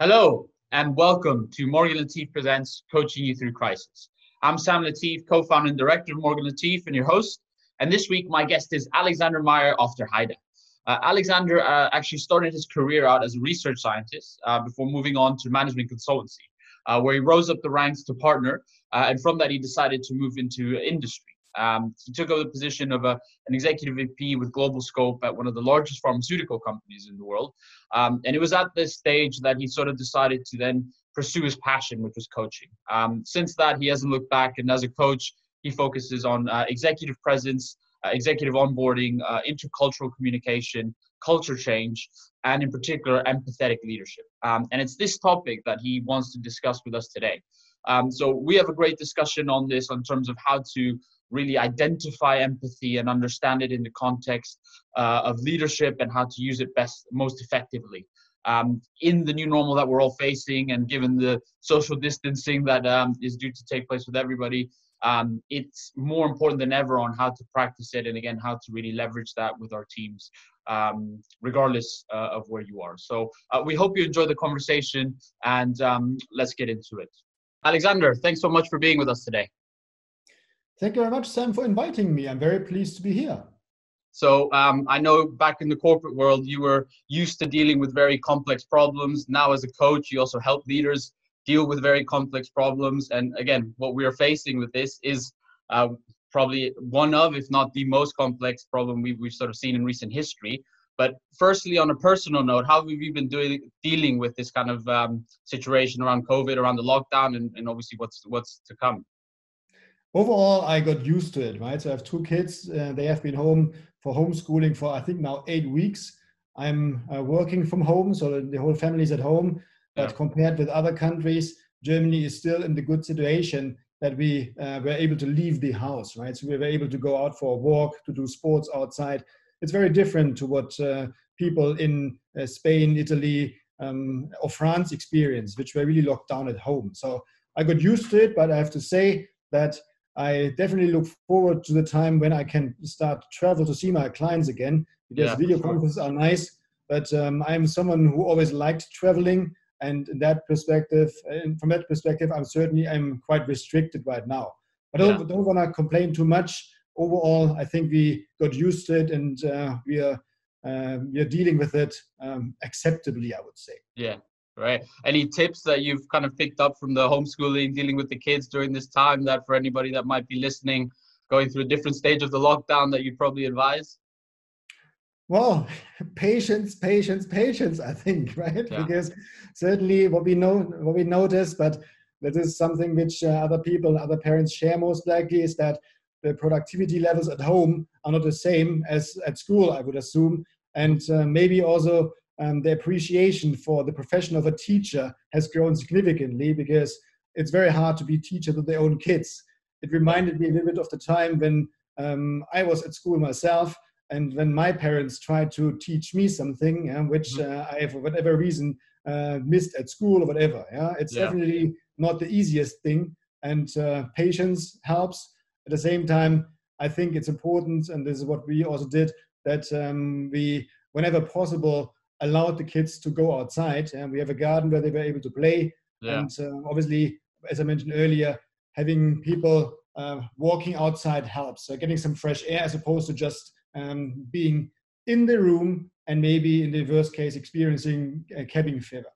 Hello, and welcome to Morgan Latif Presents Coaching You Through Crisis. I'm Sam Latif, co founder and director of Morgan Latif, and your host. And this week, my guest is Alexander Meyer Aufderheide. Uh, Alexander uh, actually started his career out as a research scientist uh, before moving on to management consultancy, uh, where he rose up the ranks to partner. Uh, and from that, he decided to move into industry. Um, he took over the position of a, an executive VP with global scope at one of the largest pharmaceutical companies in the world. Um, and it was at this stage that he sort of decided to then pursue his passion, which was coaching. Um, since that, he hasn't looked back. And as a coach, he focuses on uh, executive presence, uh, executive onboarding, uh, intercultural communication, culture change, and in particular, empathetic leadership. Um, and it's this topic that he wants to discuss with us today. Um, so we have a great discussion on this in terms of how to really identify empathy and understand it in the context uh, of leadership and how to use it best, most effectively. Um, in the new normal that we're all facing, and given the social distancing that um, is due to take place with everybody, um, it's more important than ever on how to practice it and again how to really leverage that with our teams um, regardless uh, of where you are. So uh, we hope you enjoy the conversation and um, let's get into it. Alexander thanks so much for being with us today Thank you very much, Sam, for inviting me. I'm very pleased to be here. So um, I know back in the corporate world, you were used to dealing with very complex problems. Now, as a coach, you also help leaders deal with very complex problems. And again, what we are facing with this is uh, probably one of, if not the most complex problem we've, we've sort of seen in recent history. But firstly, on a personal note, how have you been doing dealing with this kind of um, situation around COVID, around the lockdown, and, and obviously what's what's to come? Overall i got used to it right? So i have two kids uh, they have been home for homeschooling for i think now eight weeks. I'm uh, working from home so the whole family is at home. But compared with other countries germany is still in the good situation that we uh, were able to leave the house right? So we were able to go out for a walk to do sports outside. It's very different to what uh, people in uh, spain italy um, or france experience which were really locked down at home. So i got used to it but i have to say that I definitely look forward to the time when I can start to travel to see my clients again because yeah, video sure. conferences are nice. But um, I'm someone who always liked traveling, and in that perspective, and from that perspective, I'm certainly I'm quite restricted right now. But yeah. don't, don't want to complain too much. Overall, I think we got used to it, and uh, we are uh, we are dealing with it um, acceptably. I would say. Yeah, right? Any tips that you've kind of picked up from the homeschooling, dealing with the kids during this time that for anybody that might be listening, going through a different stage of the lockdown that you'd probably advise? Well, patience, patience, patience, I think, right? Yeah. Because certainly what we know, what we notice, but this is something which uh, other people, other parents share most likely is that the productivity levels at home are not the same as at school, I would assume. And uh, maybe also um, the appreciation for the profession of a teacher has grown significantly because it's very hard to be teacher to their own kids. It reminded me a little bit of the time when um, I was at school myself and when my parents tried to teach me something yeah, which mm-hmm. uh, I, for whatever reason, uh, missed at school or whatever. Yeah, it's yeah. definitely not the easiest thing, and uh, patience helps. At the same time, I think it's important, and this is what we also did, that um, we, whenever possible, allowed the kids to go outside and we have a garden where they were able to play. Yeah. and uh, obviously as i mentioned earlier having people uh, walking outside helps. So getting some fresh air as opposed to just um, being in the room and maybe in the worst case experiencing a cabin fever.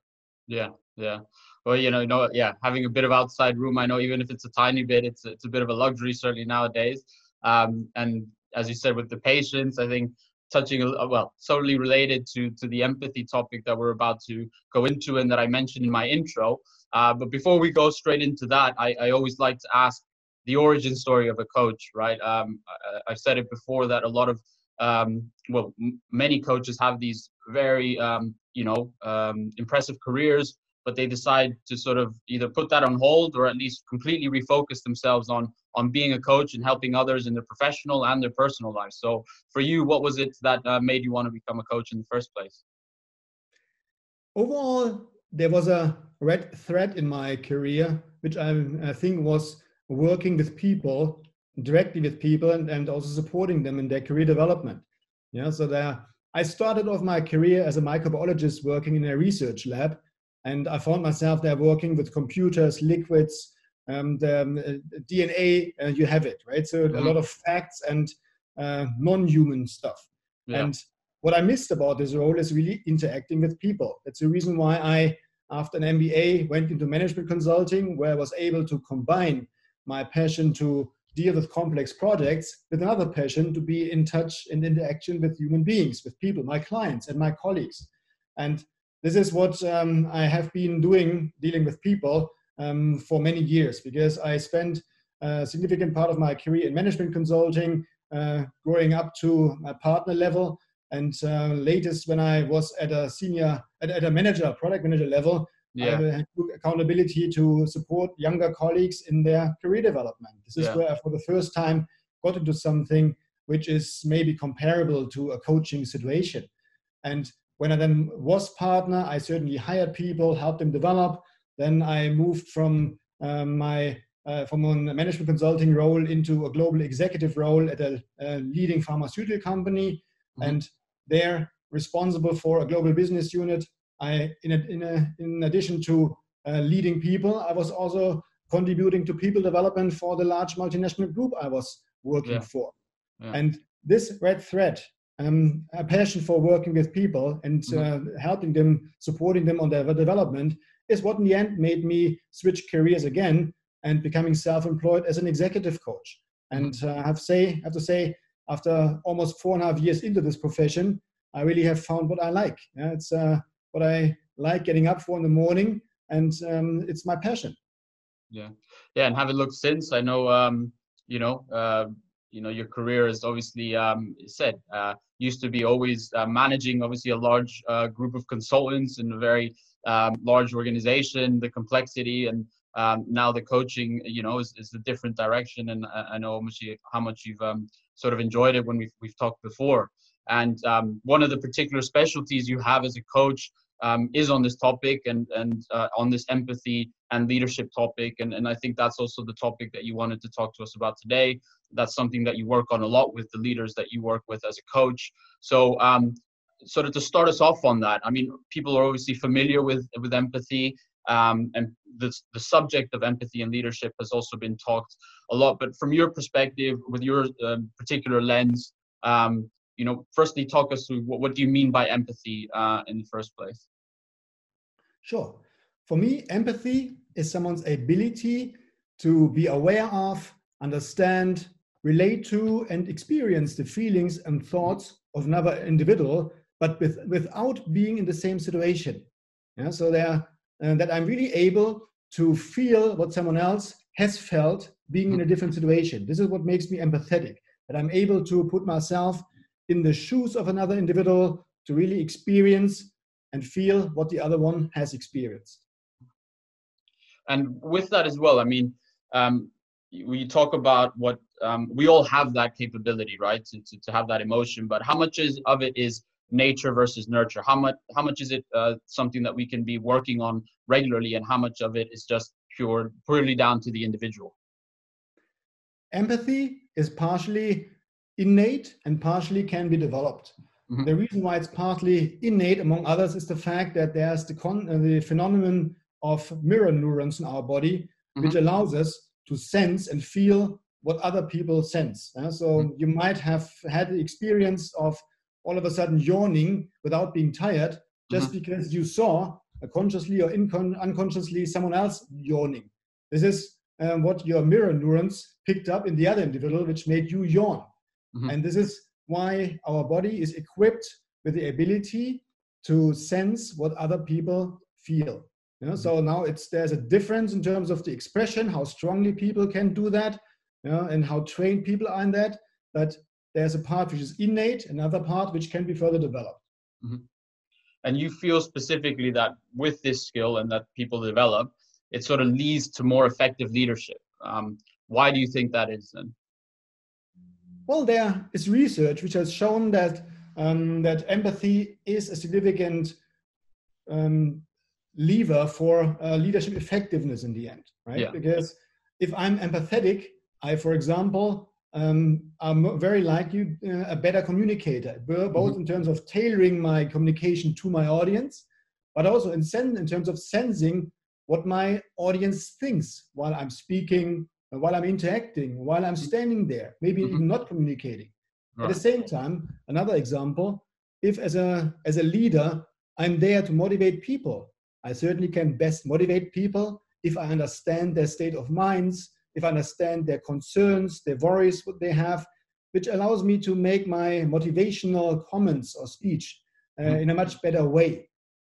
Yeah yeah. Well you know you know yeah having a bit of outside room i know even if it's a tiny bit it's it's a bit of a luxury certainly nowadays. Um, and as you said with the patience i think touching uh, well solely related to to the empathy topic that we're about to go into and that I mentioned in my intro. Uh, but before we go straight into that, I, I always like to ask the origin story of a coach. Right? Um, I, have said it before that a lot of um, well, m- many coaches have these very um, you know um, impressive careers but they decide to sort of either put that on hold or at least completely refocus themselves on on being a coach and helping others in their professional and their personal lives. So for you, what was it that uh, made you want to become a coach in the first place? Overall, there was a red thread in my career, which I, I think was working with people directly with people and, and also supporting them in their career development. Yeah, so there I started off my career as a microbiologist working in a research lab And I found myself there working with computers, liquids, um, the um, uh, DNA, uh, you have it, right? So mm-hmm. a lot of facts and uh, non-human stuff. Yeah. And what I missed about this role is really interacting with people. That's the reason why I, after an MBA, went into management consulting, where I was able to combine my passion to deal with complex projects with another passion to be in touch and interaction with human beings, with people, my clients and my colleagues. And this is what um, I have been doing, dealing with people um, for many years, because I spent a significant part of my career in management consulting, uh, growing up to a partner level. And uh, latest, when I was at a senior, at, at a manager, product manager level, yeah. I took accountability to support younger colleagues in their career development. This is yeah. where I, for the first time, got into something which is maybe comparable to a coaching situation. And when I then was partner, I certainly hired people, helped them develop. Then I moved from um, my uh, from a management consulting role into a global executive role at a, a leading pharmaceutical company, mm-hmm. and they're responsible for a global business unit. I, in, a, in, a, in addition to uh, leading people, I was also contributing to people development for the large multinational group I was working yeah. for. Yeah. And this red thread, um, a passion for working with people and mm-hmm. uh, helping them, supporting them on their development, is what in the end made me switch careers again and becoming self-employed as an executive coach. And mm-hmm. uh, I have say have to say, after almost four and a half years into this profession, I really have found what I like. Yeah, it's uh, what I like getting up for in the morning, and um, it's my passion. Yeah, yeah, and having looked since, I know, um, you know, uh, you know, your career is obviously um, said uh, used to be always uh, managing obviously a large uh, group of consultants in a very um, large organization, the complexity and um, now the coaching, you know, is, is a different direction. And I, I know how much, you've um, sort of enjoyed it when we've, we've talked before. And um, one of the particular specialties you have as a coach um, is on this topic and, and uh, on this empathy and leadership topic. And, and I think that's also the topic that you wanted to talk to us about today. That's something that you work on a lot with the leaders that you work with as a coach. So, um, sort of to start us off on that, I mean, people are obviously familiar with, with empathy um, and the, the subject of empathy and leadership has also been talked a lot. But from your perspective, with your um, particular lens, um, you know, firstly, talk us through what, what do you mean by empathy uh, in the first place? Sure. For me, empathy is someone's ability to be aware of, understand, relate to, and experience the feelings and thoughts of another individual, but with, without being in the same situation. Yeah, so there uh, that I'm really able to feel what someone else has felt being in a different situation. This is what makes me empathetic, that I'm able to put myself in the shoes of another individual to really experience and feel what the other one has experienced. And with that as well, I mean, um, we talk about what um, we all have that capability, right, to, to, to have that emotion, but how much is, of it is nature versus nurture how much how much is it uh, something that we can be working on regularly and how much of it is just pure purely down to the individual empathy is partially innate and partially can be developed mm-hmm. the reason why it's partly innate among others is the fact that there's the con- uh, the phenomenon of mirror neurons in our body mm-hmm. which allows us to sense and feel what other people sense uh, so mm-hmm. you might have had the experience of all of a sudden yawning without being tired just mm-hmm. because you saw consciously or incon- unconsciously someone else yawning. This is um, what your mirror neurons picked up in the other individual, which made you yawn. Mm-hmm. And this is why our body is equipped with the ability to sense what other people feel. You know, mm-hmm. so now it's there's a difference in terms of the expression, how strongly people can do that, know, and how trained people are in that. But there's a part which is innate, another part which can be further developed. Mm-hmm. And you feel specifically that with this skill and that people develop, it sort of leads to more effective leadership. Um, why do you think that is then? Well, there is research which has shown that um, that empathy is a significant um, lever for uh, leadership effectiveness in the end, right? Yeah. Because if I'm empathetic, I, for example, um, I'm very likely uh, a better communicator, both mm-hmm. in terms of tailoring my communication to my audience, but also in, sen- in terms of sensing what my audience thinks while I'm speaking, while I'm interacting, while I'm standing there, maybe mm-hmm. even not communicating. Right. At the same time, another example, if as a as a leader, I'm there to motivate people, I certainly can best motivate people if I understand their state of minds, if I understand their concerns, their worries, what they have, which allows me to make my motivational comments or speech uh, mm-hmm. in a much better way.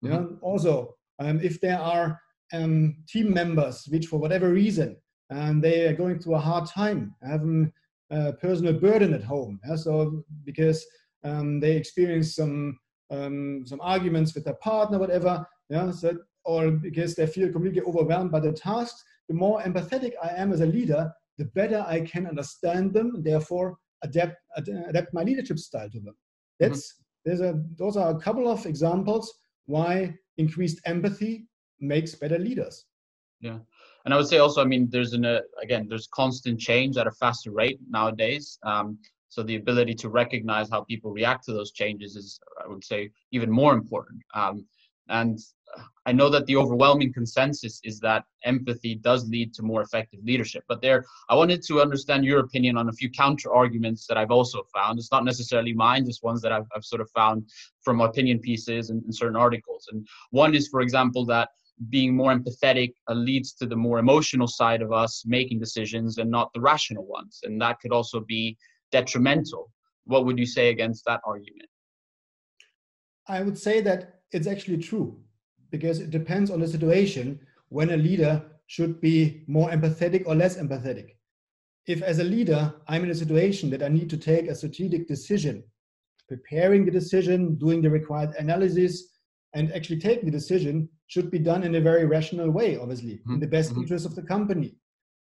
Mm-hmm. Also, um, if there are um, team members which, for whatever reason, um, they are going through a hard time, have a personal burden at home, yeah? so because um, they experience some um, some arguments with their partner, whatever, yeah, so, or because they feel completely overwhelmed by the tasks, the more empathetic I am as a leader, the better I can understand them, and therefore adapt adapt my leadership style to them. That's mm-hmm. there's a those are a couple of examples why increased empathy makes better leaders. Yeah. And I would say also, I mean, there's an, uh, again, there's constant change at a faster rate nowadays. Um, so the ability to recognize how people react to those changes is, I would say, even more important. Um, and I know that the overwhelming consensus is that empathy does lead to more effective leadership. But there, I wanted to understand your opinion on a few counter arguments that I've also found. It's not necessarily mine, just ones that I've, I've sort of found from opinion pieces and, and certain articles. And one is, for example, that being more empathetic uh, leads to the more emotional side of us making decisions and not the rational ones. And that could also be detrimental. What would you say against that argument? I would say that it's actually true because it depends on the situation when a leader should be more empathetic or less empathetic. If, as a leader, I'm in a situation that I need to take a strategic decision, preparing the decision, doing the required analysis, and actually taking the decision should be done in a very rational way, obviously, mm-hmm. in the best mm-hmm. interest of the company.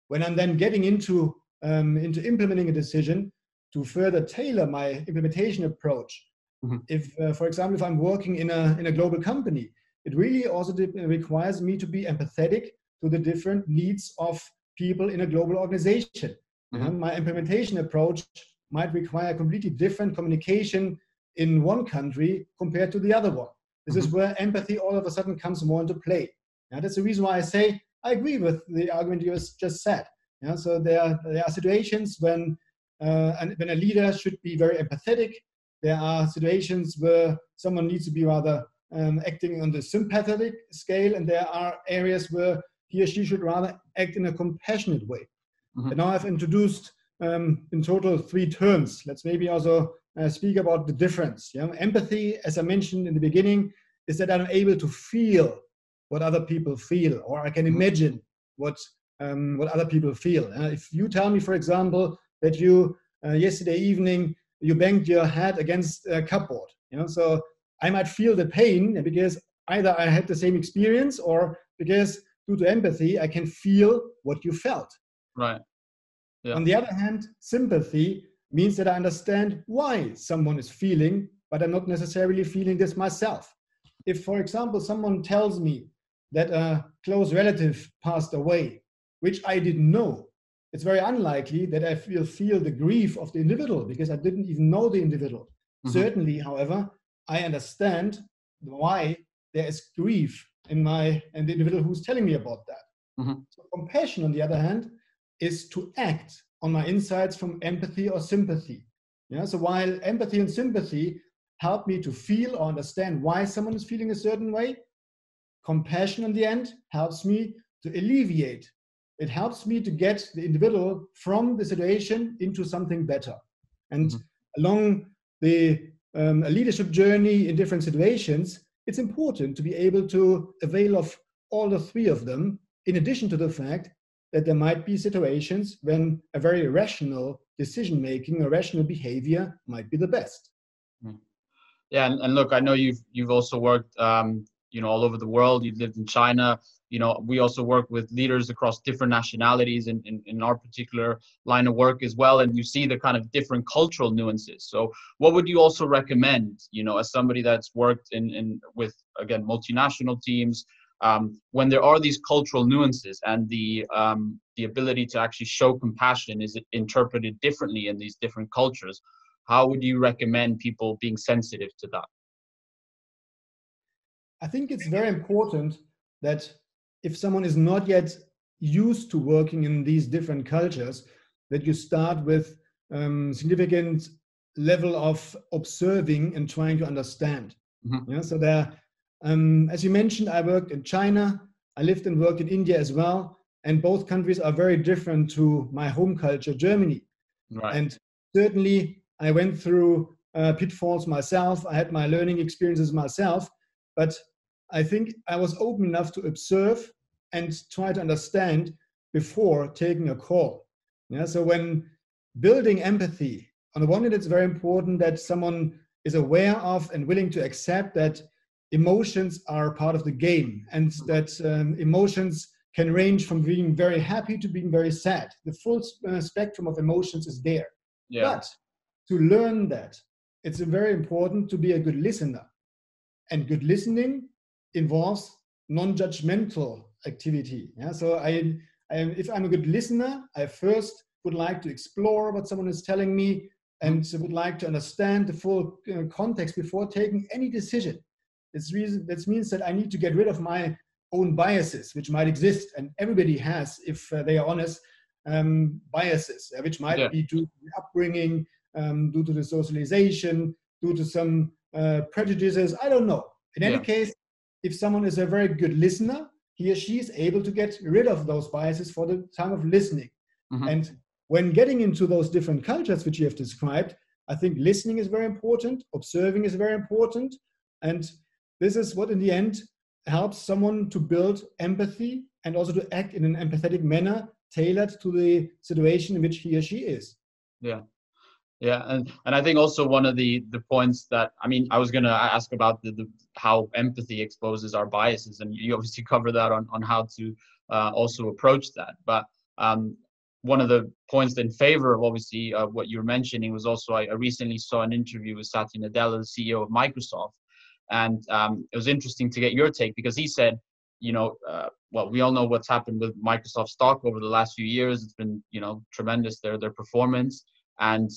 When I'm then getting into um, into implementing a decision to further tailor my implementation approach, mm-hmm. if, uh, for example, if I'm working in a in a global company, it really also requires me to be empathetic to the different needs of people in a global organization. Mm-hmm. my implementation approach might require completely different communication in one country compared to the other one. This mm-hmm. is where empathy all of a sudden comes more into play. Yeah, that's the reason why I say I agree with the argument you just said. So there are, there are situations when uh, and when a leader should be very empathetic. There are situations where someone needs to be rather um, acting on the sympathetic scale, and there are areas where he or she should rather act in a compassionate way. Mm-hmm. And now I've introduced um, in total three terms. Let's maybe also uh, speak about the difference. Yeah? Empathy, as I mentioned in the beginning, is that I'm able to feel what other people feel, or I can mm-hmm. imagine what um, what other people feel. Uh, if you tell me, for example, that you uh, yesterday evening you banged your head against a cupboard, you know, so I might feel the pain because either I had the same experience or because due to empathy, I can feel what you felt. Right. Yeah. On the other hand, sympathy means that I understand why someone is feeling, but I'm not necessarily feeling this myself. If, for example, someone tells me that a close relative passed away, which I didn't know, it's very unlikely that I will feel the grief of the individual because I didn't even know the individual. Mm-hmm. Certainly, however, I understand why there is grief in my and the individual who's telling me about that. Mm-hmm. So compassion, on the other hand, is to act on my insights from empathy or sympathy. Yeah. So while empathy and sympathy help me to feel or understand why someone is feeling a certain way, compassion in the end helps me to alleviate. It helps me to get the individual from the situation into something better. And mm-hmm. along the um, a leadership journey in different situations, it's important to be able to avail of all the three of them, in addition to the fact that there might be situations when a very rational decision making or rational behavior might be the best. Hmm. Yeah, and, and look, I know you've you've also worked, um, you know, all over the world. You've lived in China, you know we also work with leaders across different nationalities in, in, in, our particular line of work as well and you see the kind of different cultural nuances. So what would you also recommend you know as somebody that's worked in, in with again multinational teams um, when there are these cultural nuances and the um, the ability to actually show compassion is interpreted differently in these different cultures how would you recommend people being sensitive to that? I think it's very important that if someone is not yet used to working in these different cultures, that you start with um, significant level of observing and trying to understand. Mm-hmm. Yeah, so there, um, as you mentioned, I worked in China. I lived and worked in India as well, and both countries are very different to my home culture, Germany. Right. And certainly, I went through uh, pitfalls myself. I had my learning experiences myself, but I think I was open enough to observe and try to understand before taking a call. Yeah. So when building empathy, on the one hand, it's very important that someone is aware of and willing to accept that emotions are part of the game and that um, emotions can range from being very happy to being very sad. The full uh, spectrum of emotions is there. Yeah. But to learn that, it's very important to be a good listener. And good listening involves non-judgmental activity. Yeah? So I, I, if I'm a good listener, I first would like to explore what someone is telling me and would like to understand the full uh, context before taking any decision. This, reason, this means that I need to get rid of my own biases, which might exist, and everybody has, if uh, they are honest, um, biases, uh, which might yeah. be due to the upbringing, um, due to the socialization, due to some uh, prejudices. I don't know. In any yeah. case, if someone is a very good listener, he or she is able to get rid of those biases for the time of listening. Mm-hmm. And when getting into those different cultures which you have described, I think listening is very important, observing is very important, and this is what in the end helps someone to build empathy and also to act in an empathetic manner tailored to the situation in which he or she is. Yeah. Yeah, and, and I think also one of the the points that I mean I was to ask about the, the how empathy exposes our biases, and you obviously cover that on on how to uh, also approach that. But um, one of the points in favor of obviously uh, what you were mentioning was also I, I, recently saw an interview with Satya Nadella, the CEO of Microsoft, and um, it was interesting to get your take because he said, you know, uh, well, we all know what's happened with Microsoft stock over the last few years. It's been, you know, tremendous their their performance, and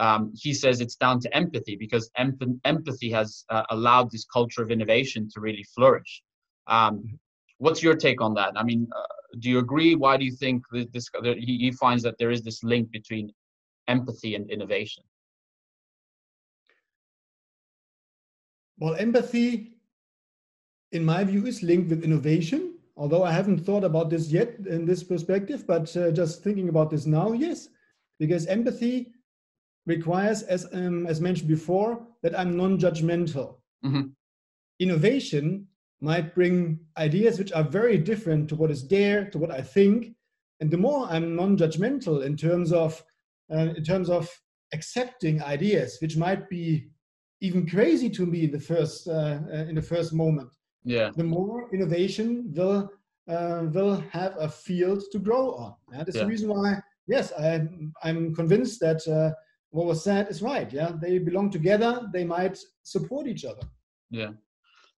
um, he says it's down to empathy because emp- empathy has uh, allowed this culture of innovation to really flourish. Um, what's your take on that? I mean, uh, do you agree? Why do you think that this that he, he finds that there is this link between empathy and innovation? Well, empathy, in my view, is linked with innovation. Although I haven't thought about this yet in this perspective, but uh, just thinking about this now, yes, because empathy requires, as um, as mentioned before, that I'm non-judgmental. Mm-hmm. Innovation might bring ideas which are very different to what is there, to what I think. And the more I'm non-judgmental in terms of uh, in terms of accepting ideas, which might be even crazy to me in the first uh, uh, in the first moment, yeah, the more innovation will uh, will have a field to grow on. Yeah? That's yeah. the reason why, yes, I, I'm convinced that uh, what was said is right. Yeah, they belong together. They might support each other. Yeah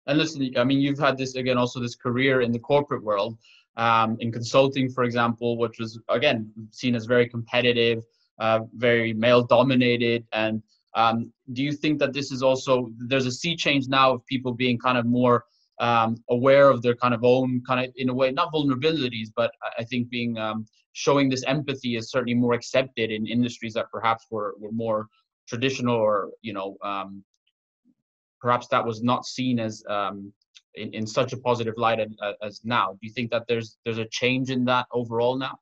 and listen, I mean, you've had this again, also this career in the corporate world, um, in consulting, for example, which was again seen as very competitive, uh, very male dominated. And um, do you think that this is also there's a sea change now of people being kind of more um, aware of their kind of own kind of in a way not vulnerabilities, but I think being um, showing this empathy is certainly more accepted in industries that perhaps were were more traditional or you know um, perhaps that was not seen as um, in, in such a positive light as, as now. Do you think that there's there's a change in that overall now?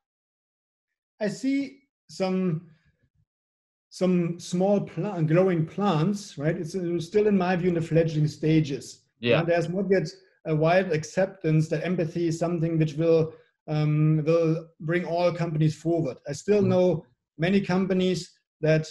I see some some small plant, growing plants, right? It's, it's still, in my view, in the fledgling stages. Yeah. And there's not yet a wide acceptance that empathy is something which will um, will bring all companies forward. I still mm-hmm. know many companies that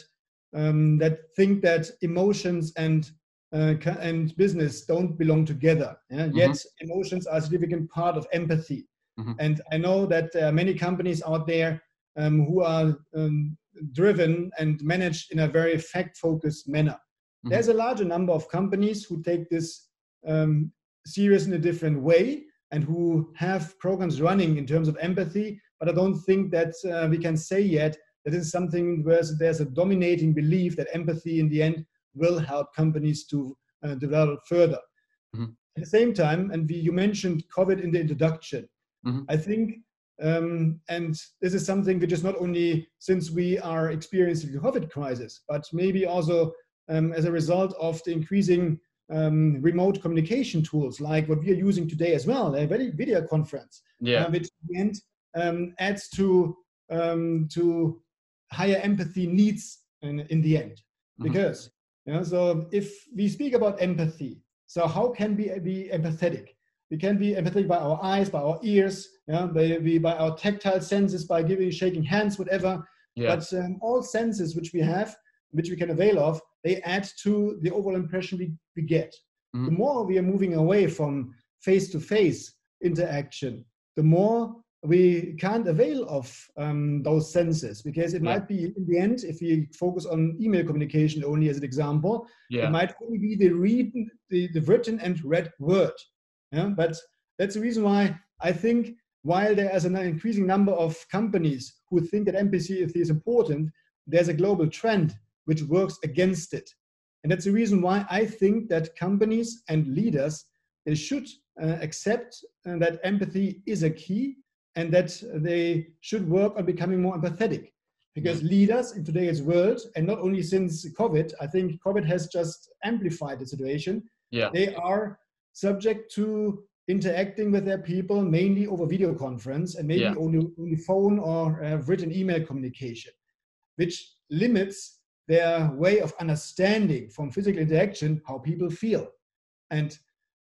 um, that think that emotions and uh, and business don't belong together. Yeah? Mm-hmm. Yet emotions are a significant part of empathy. Mm-hmm. And I know that there are many companies out there um, who are um, driven and managed in a very fact-focused manner. Mm-hmm. There's a larger number of companies who take this um, serious in a different way and who have programs running in terms of empathy. But I don't think that uh, we can say yet that is something where there's a dominating belief that empathy in the end will help companies to uh, develop further. Mm-hmm. at the same time, and we, you mentioned COVID in the introduction. Mm-hmm. I think, um, and this is something which is not only since we are experiencing the COVID crisis, but maybe also um, as a result of the increasing um, remote communication tools like what we are using today as well, a video conference, yeah. uh, which in the end um, adds to um, to higher empathy needs in, in the end. Mm-hmm. Because you know, so if we speak about empathy, so how can we be empathetic? We can be empathetic by our eyes, by our ears, yeah, by, by our tactile senses, by giving, shaking hands, whatever. Yeah. But um, all senses which we have, which we can avail of, they add to the overall impression we, we get. Mm-hmm. The more we are moving away from face-to-face interaction, the more we can't avail of um, those senses because it yeah. might be in the end if we focus on email communication only as an example yeah. it might only be the read the, the written and read word yeah but that's the reason why i think while there is an increasing number of companies who think that empathy is important there's a global trend which works against it and that's the reason why i think that companies and leaders they should uh, accept uh, that empathy is a key and that they should work on becoming more empathetic because leaders in today's world and not only since covid i think covid has just amplified the situation yeah. they are subject to interacting with their people mainly over video conference and maybe yeah. only, only phone or uh, written email communication which limits their way of understanding from physical interaction how people feel and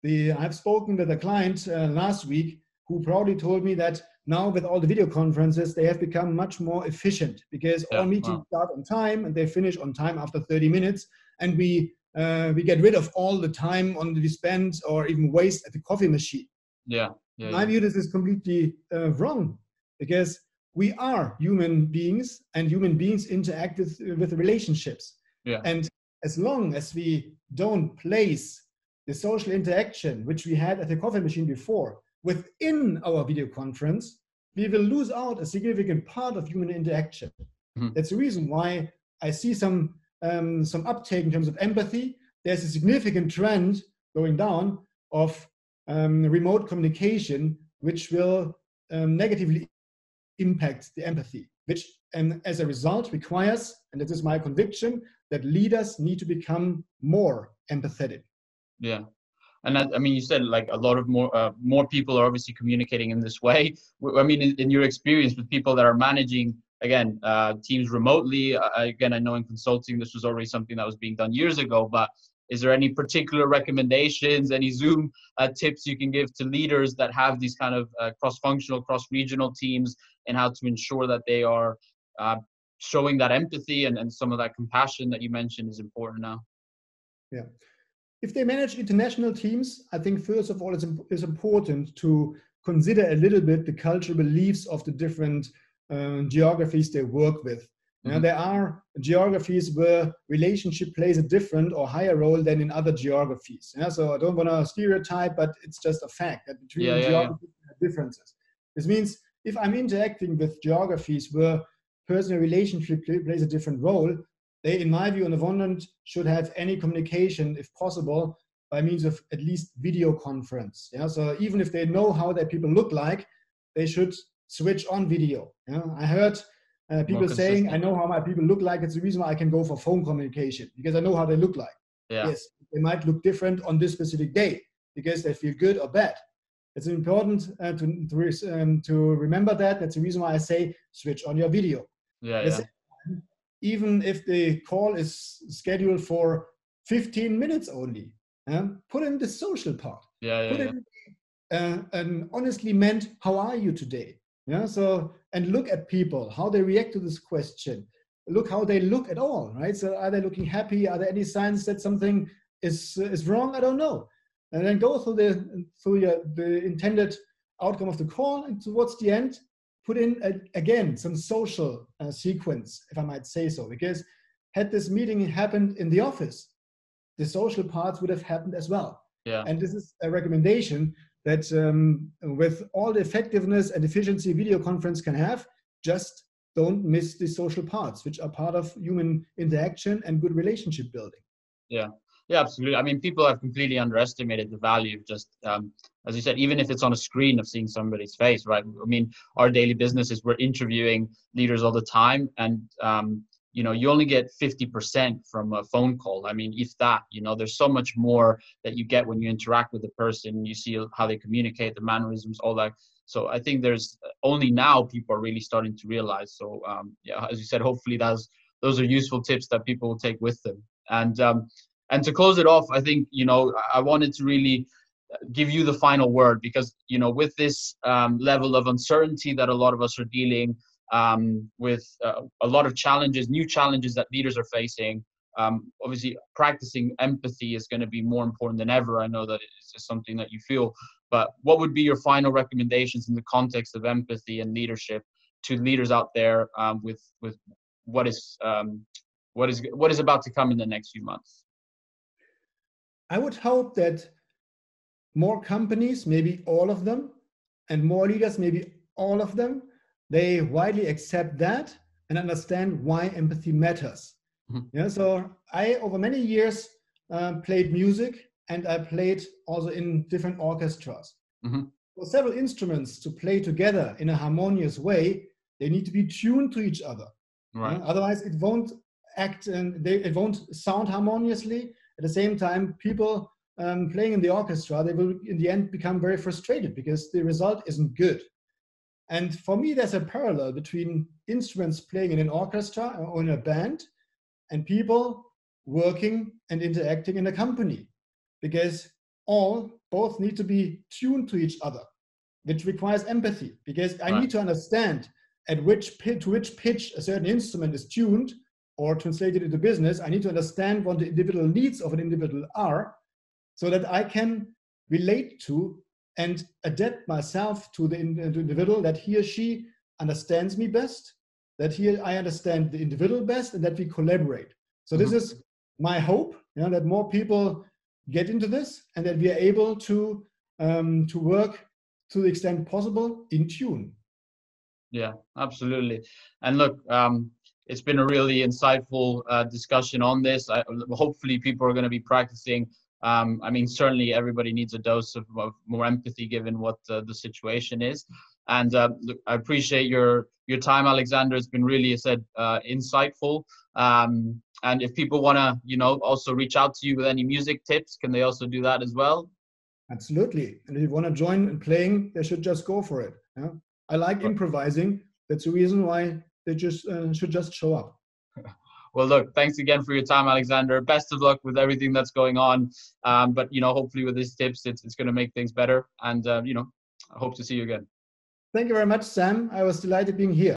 the i've spoken with a client uh, last week who proudly told me that now with all the video conferences they have become much more efficient because yeah, all meetings wow. start on time and they finish on time after 30 minutes and we uh, we get rid of all the time on the spend or even waste at the coffee machine yeah, yeah my yeah. view this is completely uh, wrong because we are human beings and human beings interact with with relationships yeah. and as long as we don't place the social interaction which we had at the coffee machine before within our video conference, we will lose out a significant part of human interaction. Mm-hmm. That's the reason why I see some um, some uptake in terms of empathy. There's a significant trend going down of um, remote communication, which will um, negatively impact the empathy, which and as a result requires, and this is my conviction, that leaders need to become more empathetic. Yeah, and I, mean, you said like a lot of more uh, more people are obviously communicating in this way. I mean, in, in your experience with people that are managing again uh, teams remotely, uh, again, I know in consulting this was already something that was being done years ago. But is there any particular recommendations, any Zoom uh, tips you can give to leaders that have these kind of uh, cross-functional, cross-regional teams, and how to ensure that they are uh, showing that empathy and, and some of that compassion that you mentioned is important now? Yeah if they manage international teams, I think first of all, it's, it's important to consider a little bit the cultural beliefs of the different uh, geographies they work with. Mm-hmm. there are geographies where relationship plays a different or higher role than in other geographies. Yeah? So I don't want to stereotype, but it's just a fact that between yeah, yeah, geographies yeah. differences. This means if I'm interacting with geographies where personal relationship plays a different role, they, in my view, on the one hand, should have any communication, if possible, by means of at least video conference. Yeah, so even if they know how their people look like, they should switch on video. Yeah, I heard uh, people saying, "I know how my people look like." It's the reason why I can go for phone communication because I know how they look like. Yeah. Yes, they might look different on this specific day because they feel good or bad. It's important uh, to to, um, to remember that. That's the reason why I say switch on your video. Yeah, yeah even if the call is scheduled for 15 minutes only. Put in the social part. Yeah, yeah, Put yeah. in uh, an honestly meant, how are you today? Yeah, so, and look at people, how they react to this question. Look how they look at all, right? So are they looking happy? Are there any signs that something is, is wrong? I don't know. And then go through the, through your, the intended outcome of the call and towards the end, put in a, again some social uh, sequence, if I might say so, because had this meeting happened in the office, the social parts would have happened as well. Yeah. And this is a recommendation that um, with all the effectiveness and efficiency video conference can have, just don't miss the social parts, which are part of human interaction and good relationship building. Yeah. Yeah, absolutely. I mean, people have completely underestimated the value of just, um, as you said, even if it's on a screen of seeing somebody's face, right? I mean, our daily business is we're interviewing leaders all the time, and um, you know, you only get 50% from a phone call. I mean, if that, you know, there's so much more that you get when you interact with a person. You see how they communicate, the mannerisms, all that. So I think there's only now people are really starting to realize. So um, yeah, as you said, hopefully that's those are useful tips that people will take with them. And um, and to close it off, I think you know I wanted to really give you the final word because you know with this um, level of uncertainty that a lot of us are dealing um, with uh, a lot of challenges, new challenges that leaders are facing. Um, obviously, practicing empathy is going to be more important than ever. I know that it's just something that you feel, but what would be your final recommendations in the context of empathy and leadership to leaders out there um, with with what is um, what is what is about to come in the next few months? I would hope that more companies, maybe all of them, and more leaders, maybe all of them, they widely accept that and understand why empathy matters. Mm-hmm. Yeah, so I over many years uh, played music and I played also in different orchestras. Mm-hmm. For several instruments to play together in a harmonious way, they need to be tuned to each other. Right. otherwise, it won't act and they, it won't sound harmoniously. At the same time, people um, playing in the orchestra, they will in the end become very frustrated because the result isn't good. And for me, there's a parallel between instruments playing in an orchestra or in a band and people working and interacting in a company because all both need to be tuned to each other, which requires empathy because I right. need to understand at which to which pitch a certain instrument is tuned or translated into business. I need to understand what the individual needs of an individual are so that I can relate to and adapt myself to the individual that he or she understands me best, that he I understand the individual best, and that we collaborate. So mm-hmm. this is my hope, you know, that more people get into this and that we are able to um, to work to the extent possible in tune. Yeah, absolutely. And look, um, it's been a really insightful uh, discussion on this. I, hopefully, people are going to be practicing um, I mean, certainly everybody needs a dose of, of more empathy given what uh, the situation is. And uh, I appreciate your your time, Alexander. It's been really, I said, uh, insightful. Um, and if people want to, you know, also reach out to you with any music tips, can they also do that as well? Absolutely. And if you want to join in playing, they should just go for it. Yeah? I like right. improvising. That's the reason why they just uh, should just show up. Well, look, thanks again for your time, Alexander. Best of luck with everything that's going on. Um, but you know, hopefully with these tips, it's it's going to make things better. And uh, you know, I hope to see you again. Thank you very much, Sam. I was delighted being here.